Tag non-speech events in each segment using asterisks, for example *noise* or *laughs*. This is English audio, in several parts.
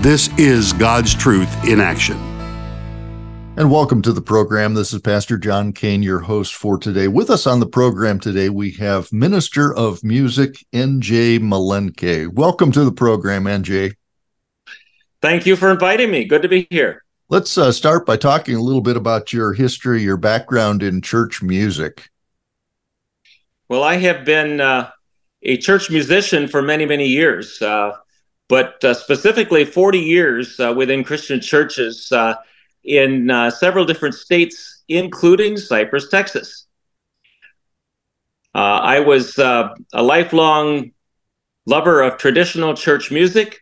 This is God's Truth in Action. And welcome to the program. This is Pastor John Cain, your host for today. With us on the program today, we have Minister of Music, NJ Malenke. Welcome to the program, NJ. Thank you for inviting me. Good to be here. Let's uh, start by talking a little bit about your history, your background in church music. Well, I have been uh, a church musician for many, many years. Uh, but uh, specifically 40 years uh, within Christian churches uh, in uh, several different states, including Cypress, Texas. Uh, I was uh, a lifelong lover of traditional church music,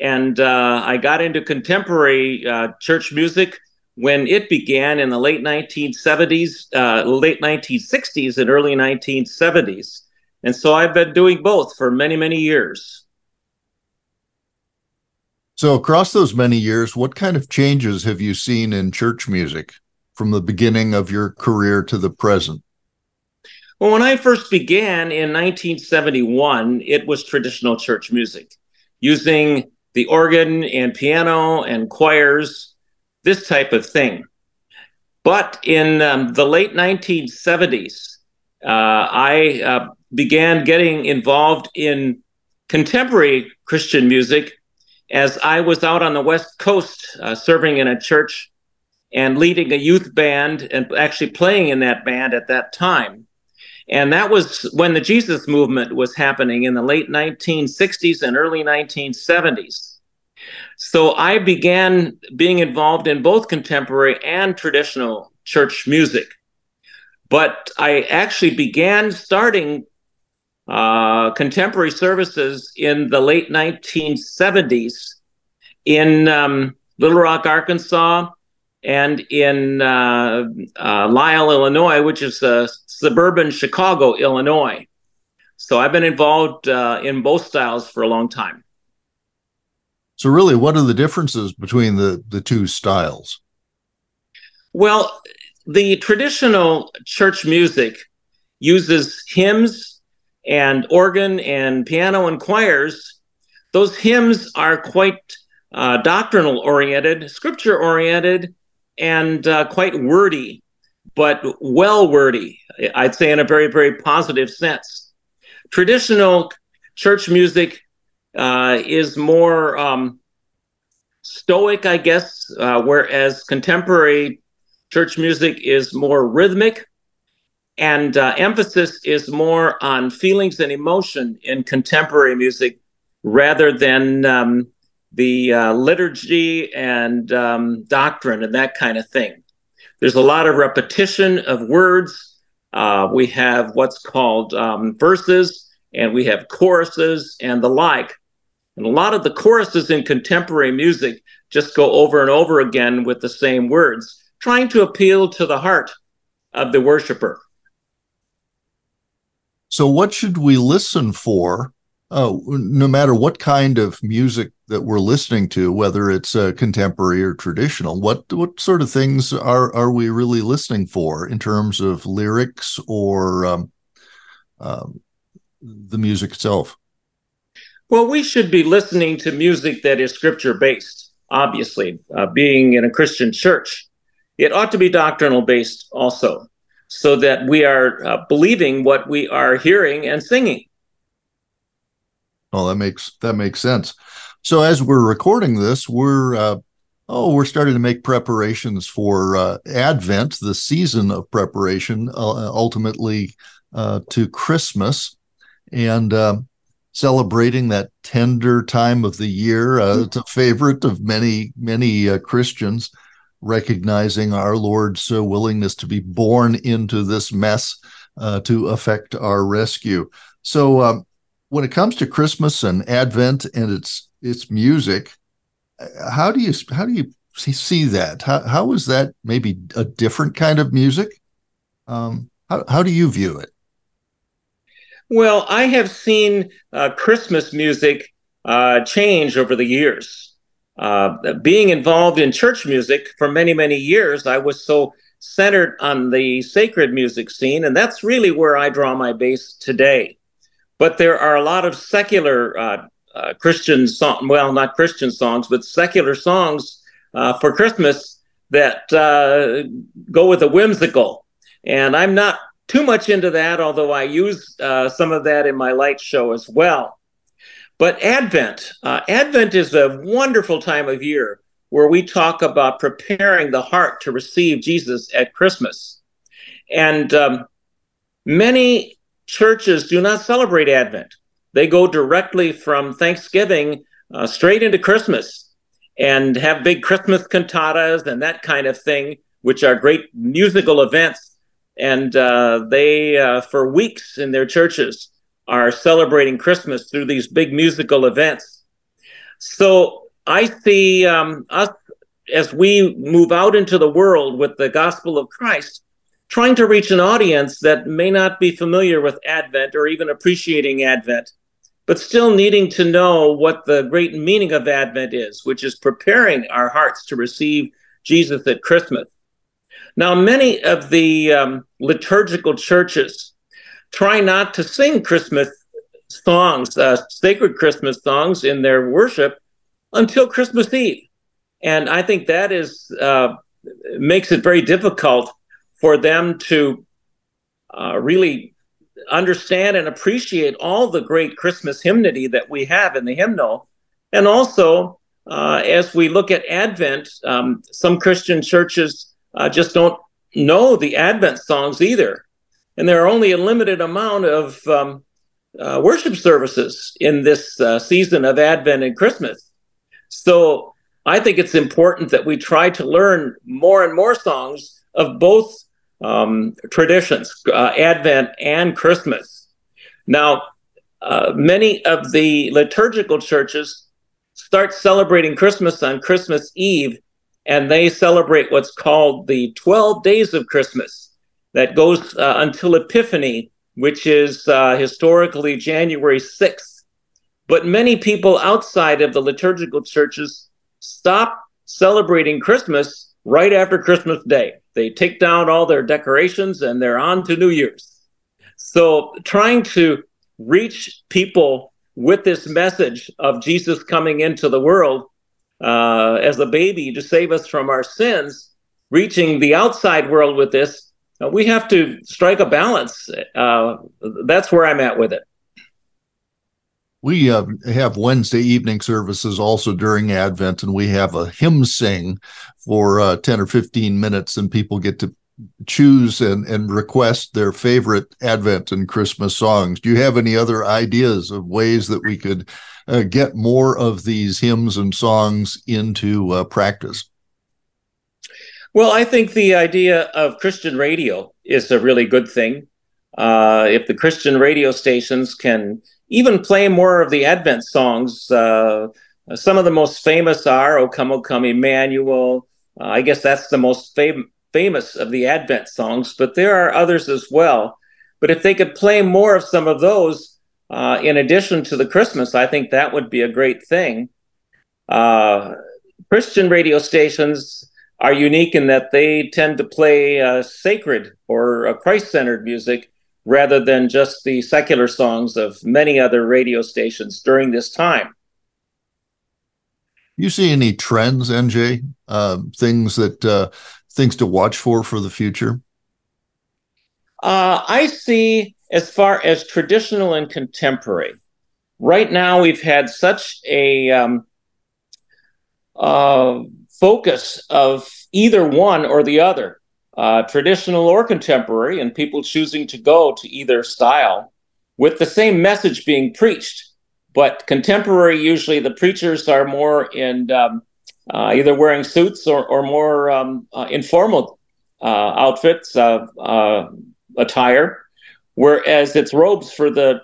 and I got into contemporary church music when it began in the late 1970s, late 1960s, and early 1970s. And so I've been doing both for many, many years. So, across those many years, what kind of changes have you seen in church music from the beginning of your career to the present? Well, when I first began in 1971, it was traditional church music using the organ and piano and choirs, this type of thing. But in um, the late 1970s, uh, I uh, began getting involved in contemporary Christian music as I was out on the West Coast uh, serving in a church and leading a youth band and actually playing in that band at that time. And that was when the Jesus movement was happening in the late 1960s and early 1970s. So I began being involved in both contemporary and traditional church music. But I actually began starting uh, contemporary services in the late 1970s in um, Little Rock, Arkansas, and in uh, uh, Lisle, Illinois, which is uh, suburban Chicago, Illinois. So I've been involved uh, in both styles for a long time. So, really, what are the differences between the, the two styles? Well, the traditional church music uses hymns and organ and piano and choirs, those hymns are quite uh, doctrinal oriented, scripture oriented, and uh, quite wordy, but well wordy, I'd say in a very, very positive sense. Traditional church music uh, is more um, stoic, I guess, uh, whereas contemporary church music is more rhythmic and uh, emphasis is more on feelings and emotion in contemporary music rather than um, the uh, liturgy and um, doctrine and that kind of thing. There's a lot of repetition of words. Uh, we have what's called um, verses, and we have choruses and the like. And a lot of the choruses in contemporary music just go over and over again with the same words, trying to appeal to the heart of the worshiper. So, what should we listen for, uh, no matter what kind of music that we're listening to, whether it's uh, contemporary or traditional? What what sort of things are are we really listening for in terms of lyrics or um, um, the music itself? Well, we should be listening to music that is scripture based. Obviously, uh, being in a Christian church, it ought to be doctrinal based also so that we are uh, believing what we are hearing and singing. Well, that makes that makes sense. So as we're recording this, we're uh, oh we're starting to make preparations for uh, Advent, the season of preparation, uh, ultimately uh, to Christmas, and uh, celebrating that tender time of the year. it's a favorite of many many Christians recognizing our Lord's uh, willingness to be born into this mess uh, to affect our rescue. So, um, when it comes to Christmas and Advent and its its music, how do you how do you see that? How, how is that maybe a different kind of music? Um, how, how do you view it? Well, I have seen uh, Christmas music uh, change over the years. Uh, being involved in church music for many, many years, I was so centered on the sacred music scene, and that's really where I draw my base today. But there are a lot of secular uh, uh, Christian song, well, not Christian songs, but secular songs uh, for Christmas that uh, go with a whimsical. And I'm not too much into that, although I use some of that in my light show as well. But Advent, uh, Advent is a wonderful time of year where we talk about preparing the heart to receive Jesus at Christmas. And um, many churches do not celebrate Advent. They go directly from Thanksgiving uh, straight into Christmas and have big Christmas cantatas and that kind of thing, which are great musical events. And uh, they, uh, for weeks in their churches, are celebrating Christmas through these big musical events. So I see um, us as we move out into the world with the gospel of Christ, trying to reach an audience that may not be familiar with Advent or even appreciating Advent, but still needing to know what the great meaning of Advent is, which is preparing our hearts to receive Jesus at Christmas. Now, many of the um, liturgical churches try not to sing Christmas songs, uh, sacred Christmas songs in their worship until Christmas Eve. And I think that is uh, makes it very difficult for them to uh, really understand and appreciate all the great Christmas hymnody that we have in the hymnal. And also, uh, as we look at Advent, um, some Christian churches uh, just don't know the Advent songs either. And there are only a limited amount of um, uh, worship services in this uh, season of Advent and Christmas. So I think it's important that we try to learn more and more songs of both um, traditions, uh, Advent and Christmas. Now, uh, many of the liturgical churches start celebrating Christmas on Christmas Eve, and they celebrate what's called the 12 days of Christmas that goes uh, until Epiphany, which is uh, historically January 6th. But many people outside of the liturgical churches stop celebrating Christmas right after Christmas Day. They take down all their decorations and they're on to New Year's. So, trying to reach people with this message of Jesus coming into the world uh, as a baby to save us from our sins, reaching the outside world with this, we have to strike a balance. Uh, that's where I'm at with it. We uh, have Wednesday evening services also during Advent, and we have a hymn sing for uh, 10 or 15 minutes, and people get to choose and, and request their favorite Advent and Christmas songs. Do you have any other ideas of ways that we could uh, get more of these hymns and songs into uh, practice? Well, I think the idea of Christian radio is a really good thing. Uh, if the Christian radio stations can even play more of the Advent songs. Uh, some of the most famous are O Come, O Come, Emmanuel. Uh, I guess that's the most fam- famous of the Advent songs, but there are others as well. But if they could play more of some of those uh, in addition to the Christmas, I think that would be a great thing. Uh, Christian radio stations are unique in that they tend to play uh, sacred or uh, Christ centered music rather than just the secular songs of many other radio stations during this time. You see any trends, NJ? Uh, things that uh, things to watch for for the future? Uh, I see as far as traditional and contemporary. Right now, we've had such a um, uh, focus of either one or the other uh, traditional or contemporary, and people choosing to go to either style with the same message being preached. But contemporary, usually the preachers are more in um, uh, either wearing suits or, or more um, uh, informal uh, outfits, uh, uh, attire, whereas it's robes for the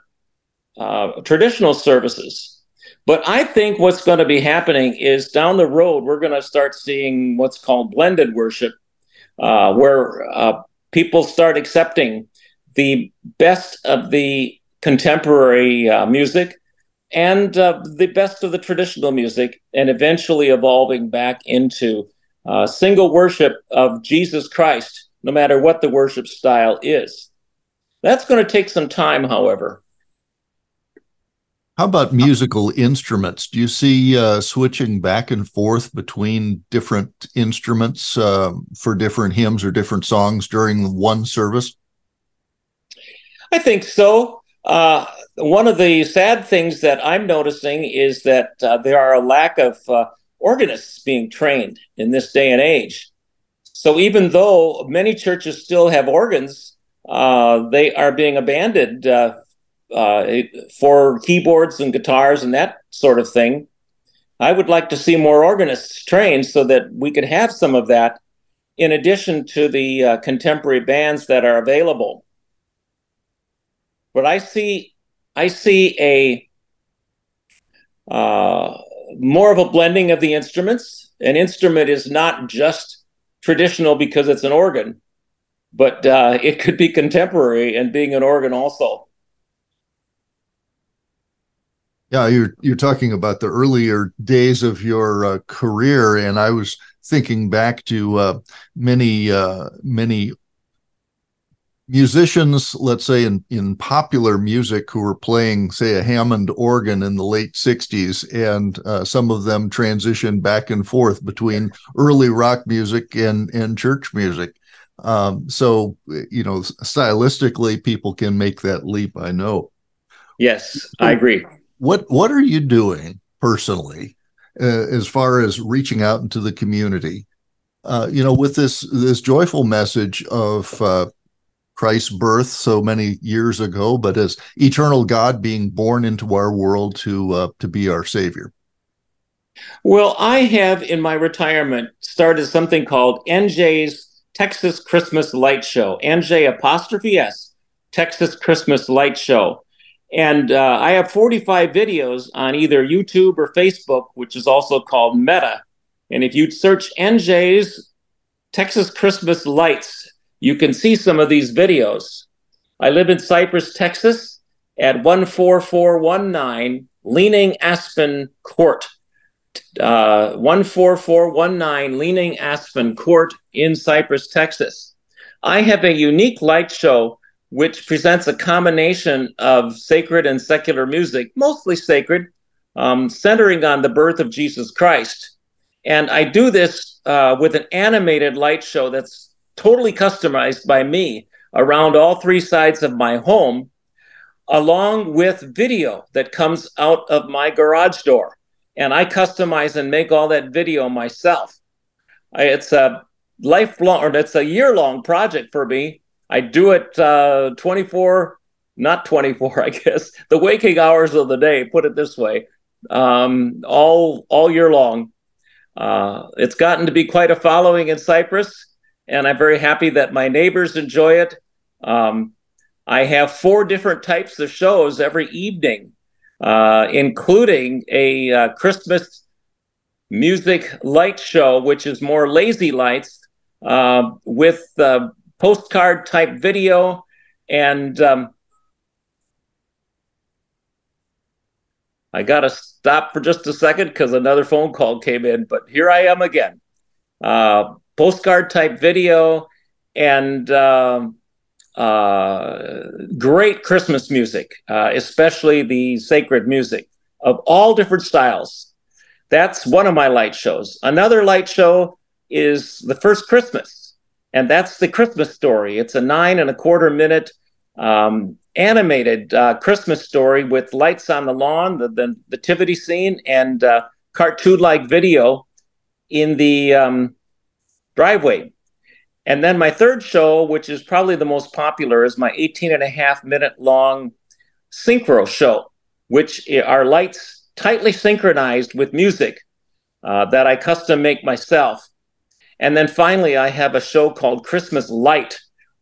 traditional services. But I think what's going to be happening is down the road, we're going to start seeing what's called blended worship, uh, where uh, people start accepting the best of the contemporary uh, music and uh, the best of the traditional music, and eventually evolving back into uh, single worship of Jesus Christ, no matter what the worship style is. That's going to take some time, however. How about musical instruments? Do you see uh, switching back and forth between different instruments uh, for different hymns or different songs during one service? I think so. Uh, one of the sad things that I'm noticing is that uh, there are a lack of uh, organists being trained in this day and age. So even though many churches still have organs, uh, they are being abandoned uh, for keyboards and guitars and that sort of thing. I would like to see more organists trained so that we could have some of that in addition to the uh, contemporary bands that are available. But I see, I see a uh, more of a blending of the instruments. An instrument is not just traditional because it's an organ, but uh, it could be contemporary and being an organ also. Yeah, you're you're talking about the earlier days of your uh, career, and I was thinking back to uh, many uh, many musicians, let's say in in popular music, who were playing, say, a Hammond organ in the late '60s, and uh, some of them transitioned back and forth between early rock music and and church music. Um, so, you know, stylistically, people can make that leap. I know. Yes, I agree what what are you doing personally uh, as far as reaching out into the community uh, you know with this this joyful message of uh, christ's birth so many years ago but as eternal god being born into our world to uh, to be our savior? Well i have in my retirement started something called nj's texas christmas light show nj apostrophe s texas christmas light show and uh, I have 45 videos on either YouTube or Facebook, which is also called Meta. And if you search NJ's Texas Christmas Lights, you can see some of these videos. I live in Cypress, Texas at 14419 Leaning Aspen Court. Uh, 14419 Leaning Aspen Court in Cypress, Texas. I have a unique light show which presents a combination of sacred and secular music, mostly sacred, um, centering on the birth of Jesus Christ. And I do this uh, with an animated light show that's totally customized by me around all three sides of my home, along with video that comes out of my garage door. And I customize and make all that video myself. I, it's a lifelong, or it's a year long project for me I do it uh, 24, not 24, *laughs* I guess, the waking hours of the day, put it this way, um, all, all year long. Uh, it's gotten to be quite a following in Cypress, and I'm very happy that my neighbors enjoy it. Um, I have four different types of shows every evening, uh, including a uh, Christmas music light show, which is more lazy lights uh, with uh, postcard type video. And um, I got to stop for just a second because another phone call came in, but here I am again. Uh, postcard type video and uh, uh, great Christmas music, uh, especially the sacred music of all different styles. That's one of my light shows. Another light show is the first Christmas and that's the Christmas story. It's a nine and a quarter minute um, animated uh, Christmas story with lights on the lawn, the the, nativity scene, and uh, cartoon like video in the um, driveway. And then my third show, which is probably the most popular, is my 18 and a half minute long synchro show, which are lights tightly synchronized with music uh, that I custom make myself. And then finally, I have a show called Christmas Light,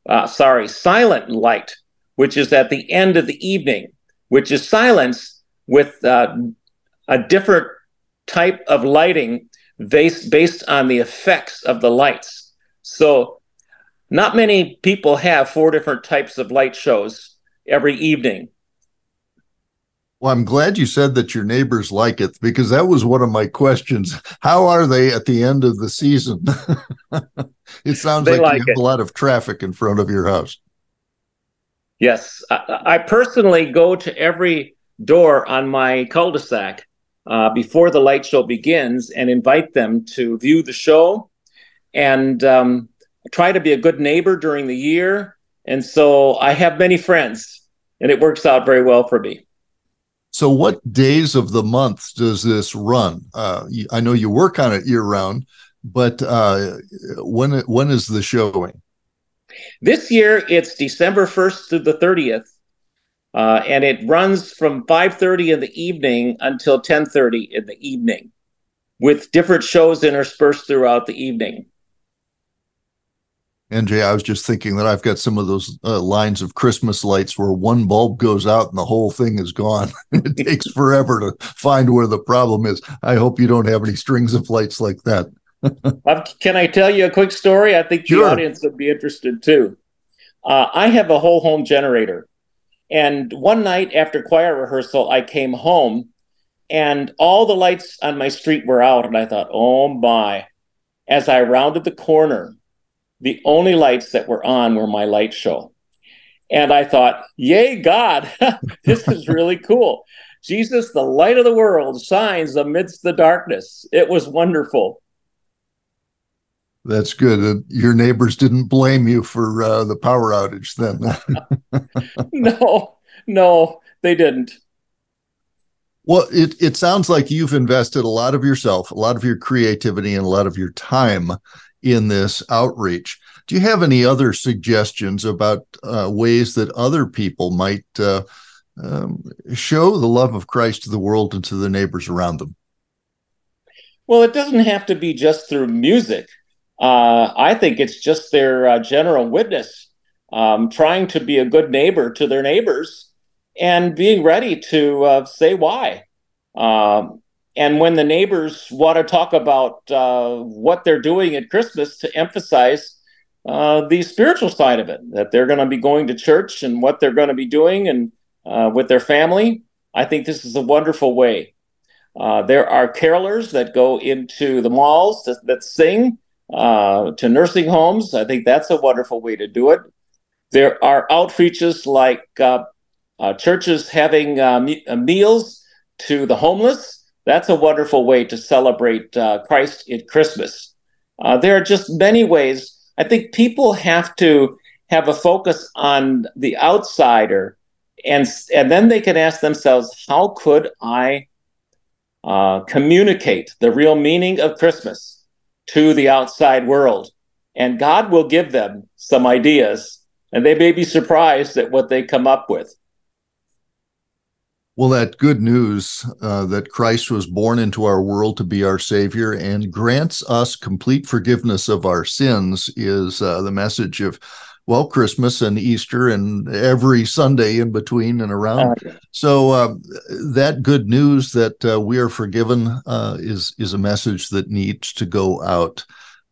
uh, sorry, Silent Light, which is at the end of the evening, which is silence with uh, a different type of lighting based based on the effects of the lights. So not many people have four different types of light shows every evening. Well, I'm glad you said that your neighbors like it because that was one of my questions. How are they at the end of the season? *laughs* it sounds like, like, you have a lot of traffic in front of your house. Yes, I, I personally go to every door on my cul-de-sac uh, before the light show begins and invite them to view the show and um, try to be a good neighbor during the year. And so I have many friends, and it works out very well for me. So, what days of the month does this run? Uh, I know you work on it year round, but uh, when when is the showing? This year, it's December first to the thirtieth, uh, and it runs from 5.30 in the evening until 10.30 in the evening with different shows interspersed throughout the evening NJ, I was just thinking that I've got some of those uh, lines of Christmas lights where one bulb goes out and the whole thing is gone. *laughs* it takes forever to find where the problem is. I hope you don't have any strings of lights like that. *laughs* can I tell you a quick story? I think sure. the audience would be interested too. Uh, I have a whole home generator. And one night after choir rehearsal, I came home and all the lights on my street were out. And I thought, oh my. As I rounded the corner, the only lights that were on were my light show. And I thought, yay, God, *laughs* this is really cool. Jesus, the light of the world, shines amidst the darkness. It was wonderful. That's good. your neighbors didn't blame you for uh, the power outage then. *laughs* no, no, they didn't. Well, it, it sounds like you've invested a lot of yourself, a lot of your creativity, and a lot of your time in this outreach. Do you have any other suggestions about uh, ways that other people might uh, um, show the love of Christ to the world and to the neighbors around them? Well, it doesn't have to be just through music. Uh, I think it's just their uh, general witness, um, trying to be a good neighbor to their neighbors and being ready to uh, say why. Um, and when the neighbors want to talk about uh, what they're doing at Christmas, to emphasize uh, the spiritual side of it, that they're going to be going to church and what they're going to be doing and uh, with their family, I think this is a wonderful way. Uh, there are carolers that go into the malls that, that sing uh, to nursing homes. I think that's a wonderful way to do it. There are outreaches like uh, churches having me- meals to the homeless that's a wonderful way to celebrate uh, Christ at Christmas. Uh, there are just many ways. I think people have to have a focus on the outsider, and and then they can ask themselves, how could I uh, communicate the real meaning of Christmas to the outside world? And God will give them some ideas, and they may be surprised at what they come up with. Well, that good news uh, that Christ was born into our world to be our Savior and grants us complete forgiveness of our sins is uh, the message of, well, Christmas and Easter and every Sunday in between and around. So uh, that good news that uh, we are forgiven uh, is is a message that needs to go out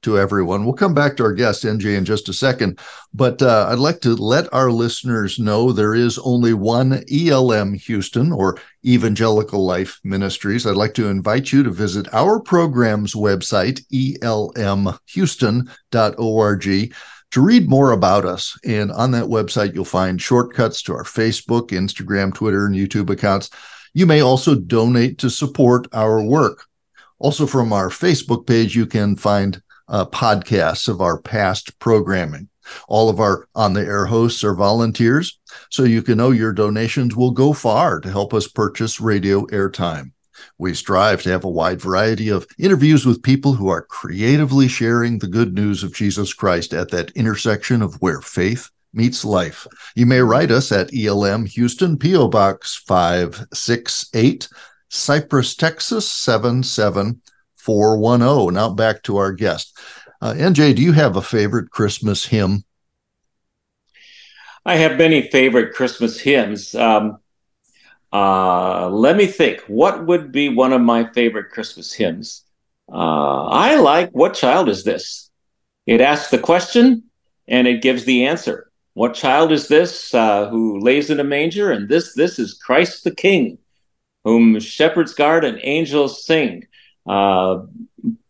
to everyone. We'll come back to our guest, NJ, in just a second. But uh, I'd like to let our listeners know there is only one ELM Houston or Evangelical Life Ministries. I'd like to invite you to visit our program's website, elmhouston.org to read more about us. And on that website, you'll find shortcuts to our Facebook, Instagram, Twitter, and YouTube accounts. You may also donate to support our work. Also, from our Facebook page, you can find uh, podcasts of our past programming. All of our on the air hosts are volunteers, so you can know your donations will go far to help us purchase radio airtime. We strive to have a wide variety of interviews with people who are creatively sharing the good news of Jesus Christ at that intersection of where faith meets life. You may write us at ELM Houston, P.O. Box 568, Cypress, Texas 77 410. Now back to our guest. Uh, NJ, do you have a favorite Christmas hymn? I have many favorite Christmas hymns. Um, Uh, let me think. What would be one of my favorite Christmas hymns? Uh, I like What Child Is This? It asks the question and it gives the answer. What child is this uh, who lays in a manger? And this, this is Christ the King, whom shepherds guard and angels sing. Uh,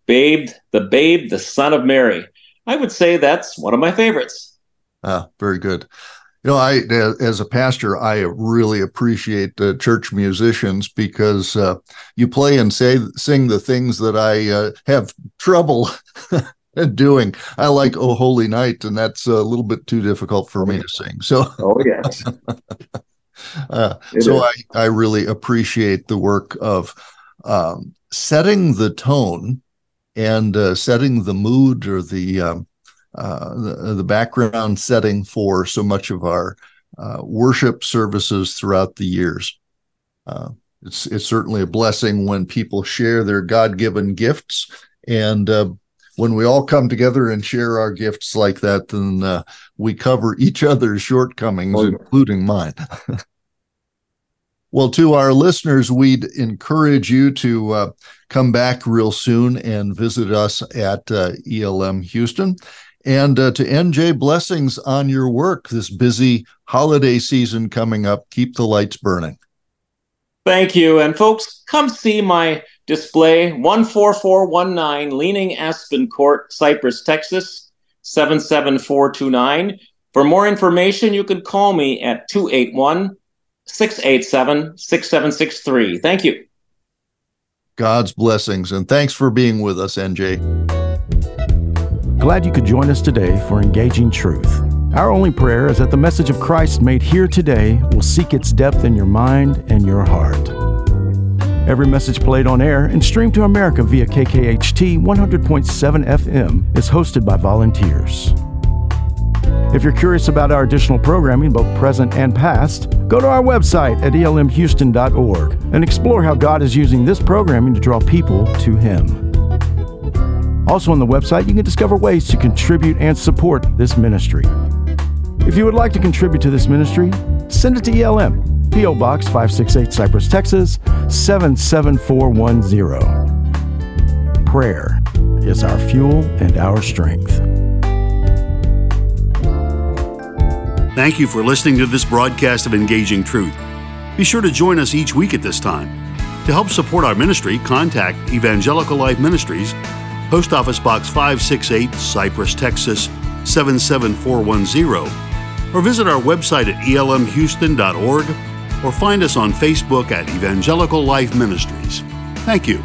babe, the babe, the son of Mary. I would say that's one of my favorites. Ah, very good. You know, I as a pastor, I really appreciate uh, church musicians because uh, you play and say sing the things that I uh, have trouble *laughs* doing. I like "Oh Holy Night," and that's a little bit too difficult for me to sing. So, oh yes. *laughs* uh, so I I really appreciate the work of um, setting the tone and uh, setting the mood or the, um, uh, the, the background setting for so much of our uh, worship services throughout the years. Uh, it's it's certainly a blessing when people share their God given gifts, and uh, when we all come together and share our gifts like that, then uh, we cover each other's shortcomings, oh, including mine. *laughs* Well, to our listeners, we'd encourage you to uh, come back real soon and visit us at uh, ELM Houston. And uh, to NJ, blessings on your work this busy holiday season coming up. Keep the lights burning. Thank you. And folks, come see my display 14419 Leaning Aspen Court, Cypress, Texas 77429. For more information, you can call me at 281 687 6763. Thank you. God's blessings, and thanks for being with us, NJ. Glad you could join us today for Engaging Truth. Our only prayer is that the message of Christ made here today will seek its depth in your mind and your heart. Every message played on air and streamed to America via KKHT 100.7 FM is hosted by volunteers. If you're curious about our additional programming, both present and past, go to our website at elmhouston.org and explore how God is using this programming to draw people to Him. Also, on the website, you can discover ways to contribute and support this ministry. If you would like to contribute to this ministry, send it to ELM, P.O. Box 568 Cypress, Texas 77410. Prayer is our fuel and our strength. Thank you for listening to this broadcast of Engaging Truth. Be sure to join us each week at this time. To help support our ministry, contact Evangelical Life Ministries, Post Office Box 568, Cypress, Texas 77410, or visit our website at elmhouston.org or find us on Facebook at Evangelical Life Ministries. Thank you.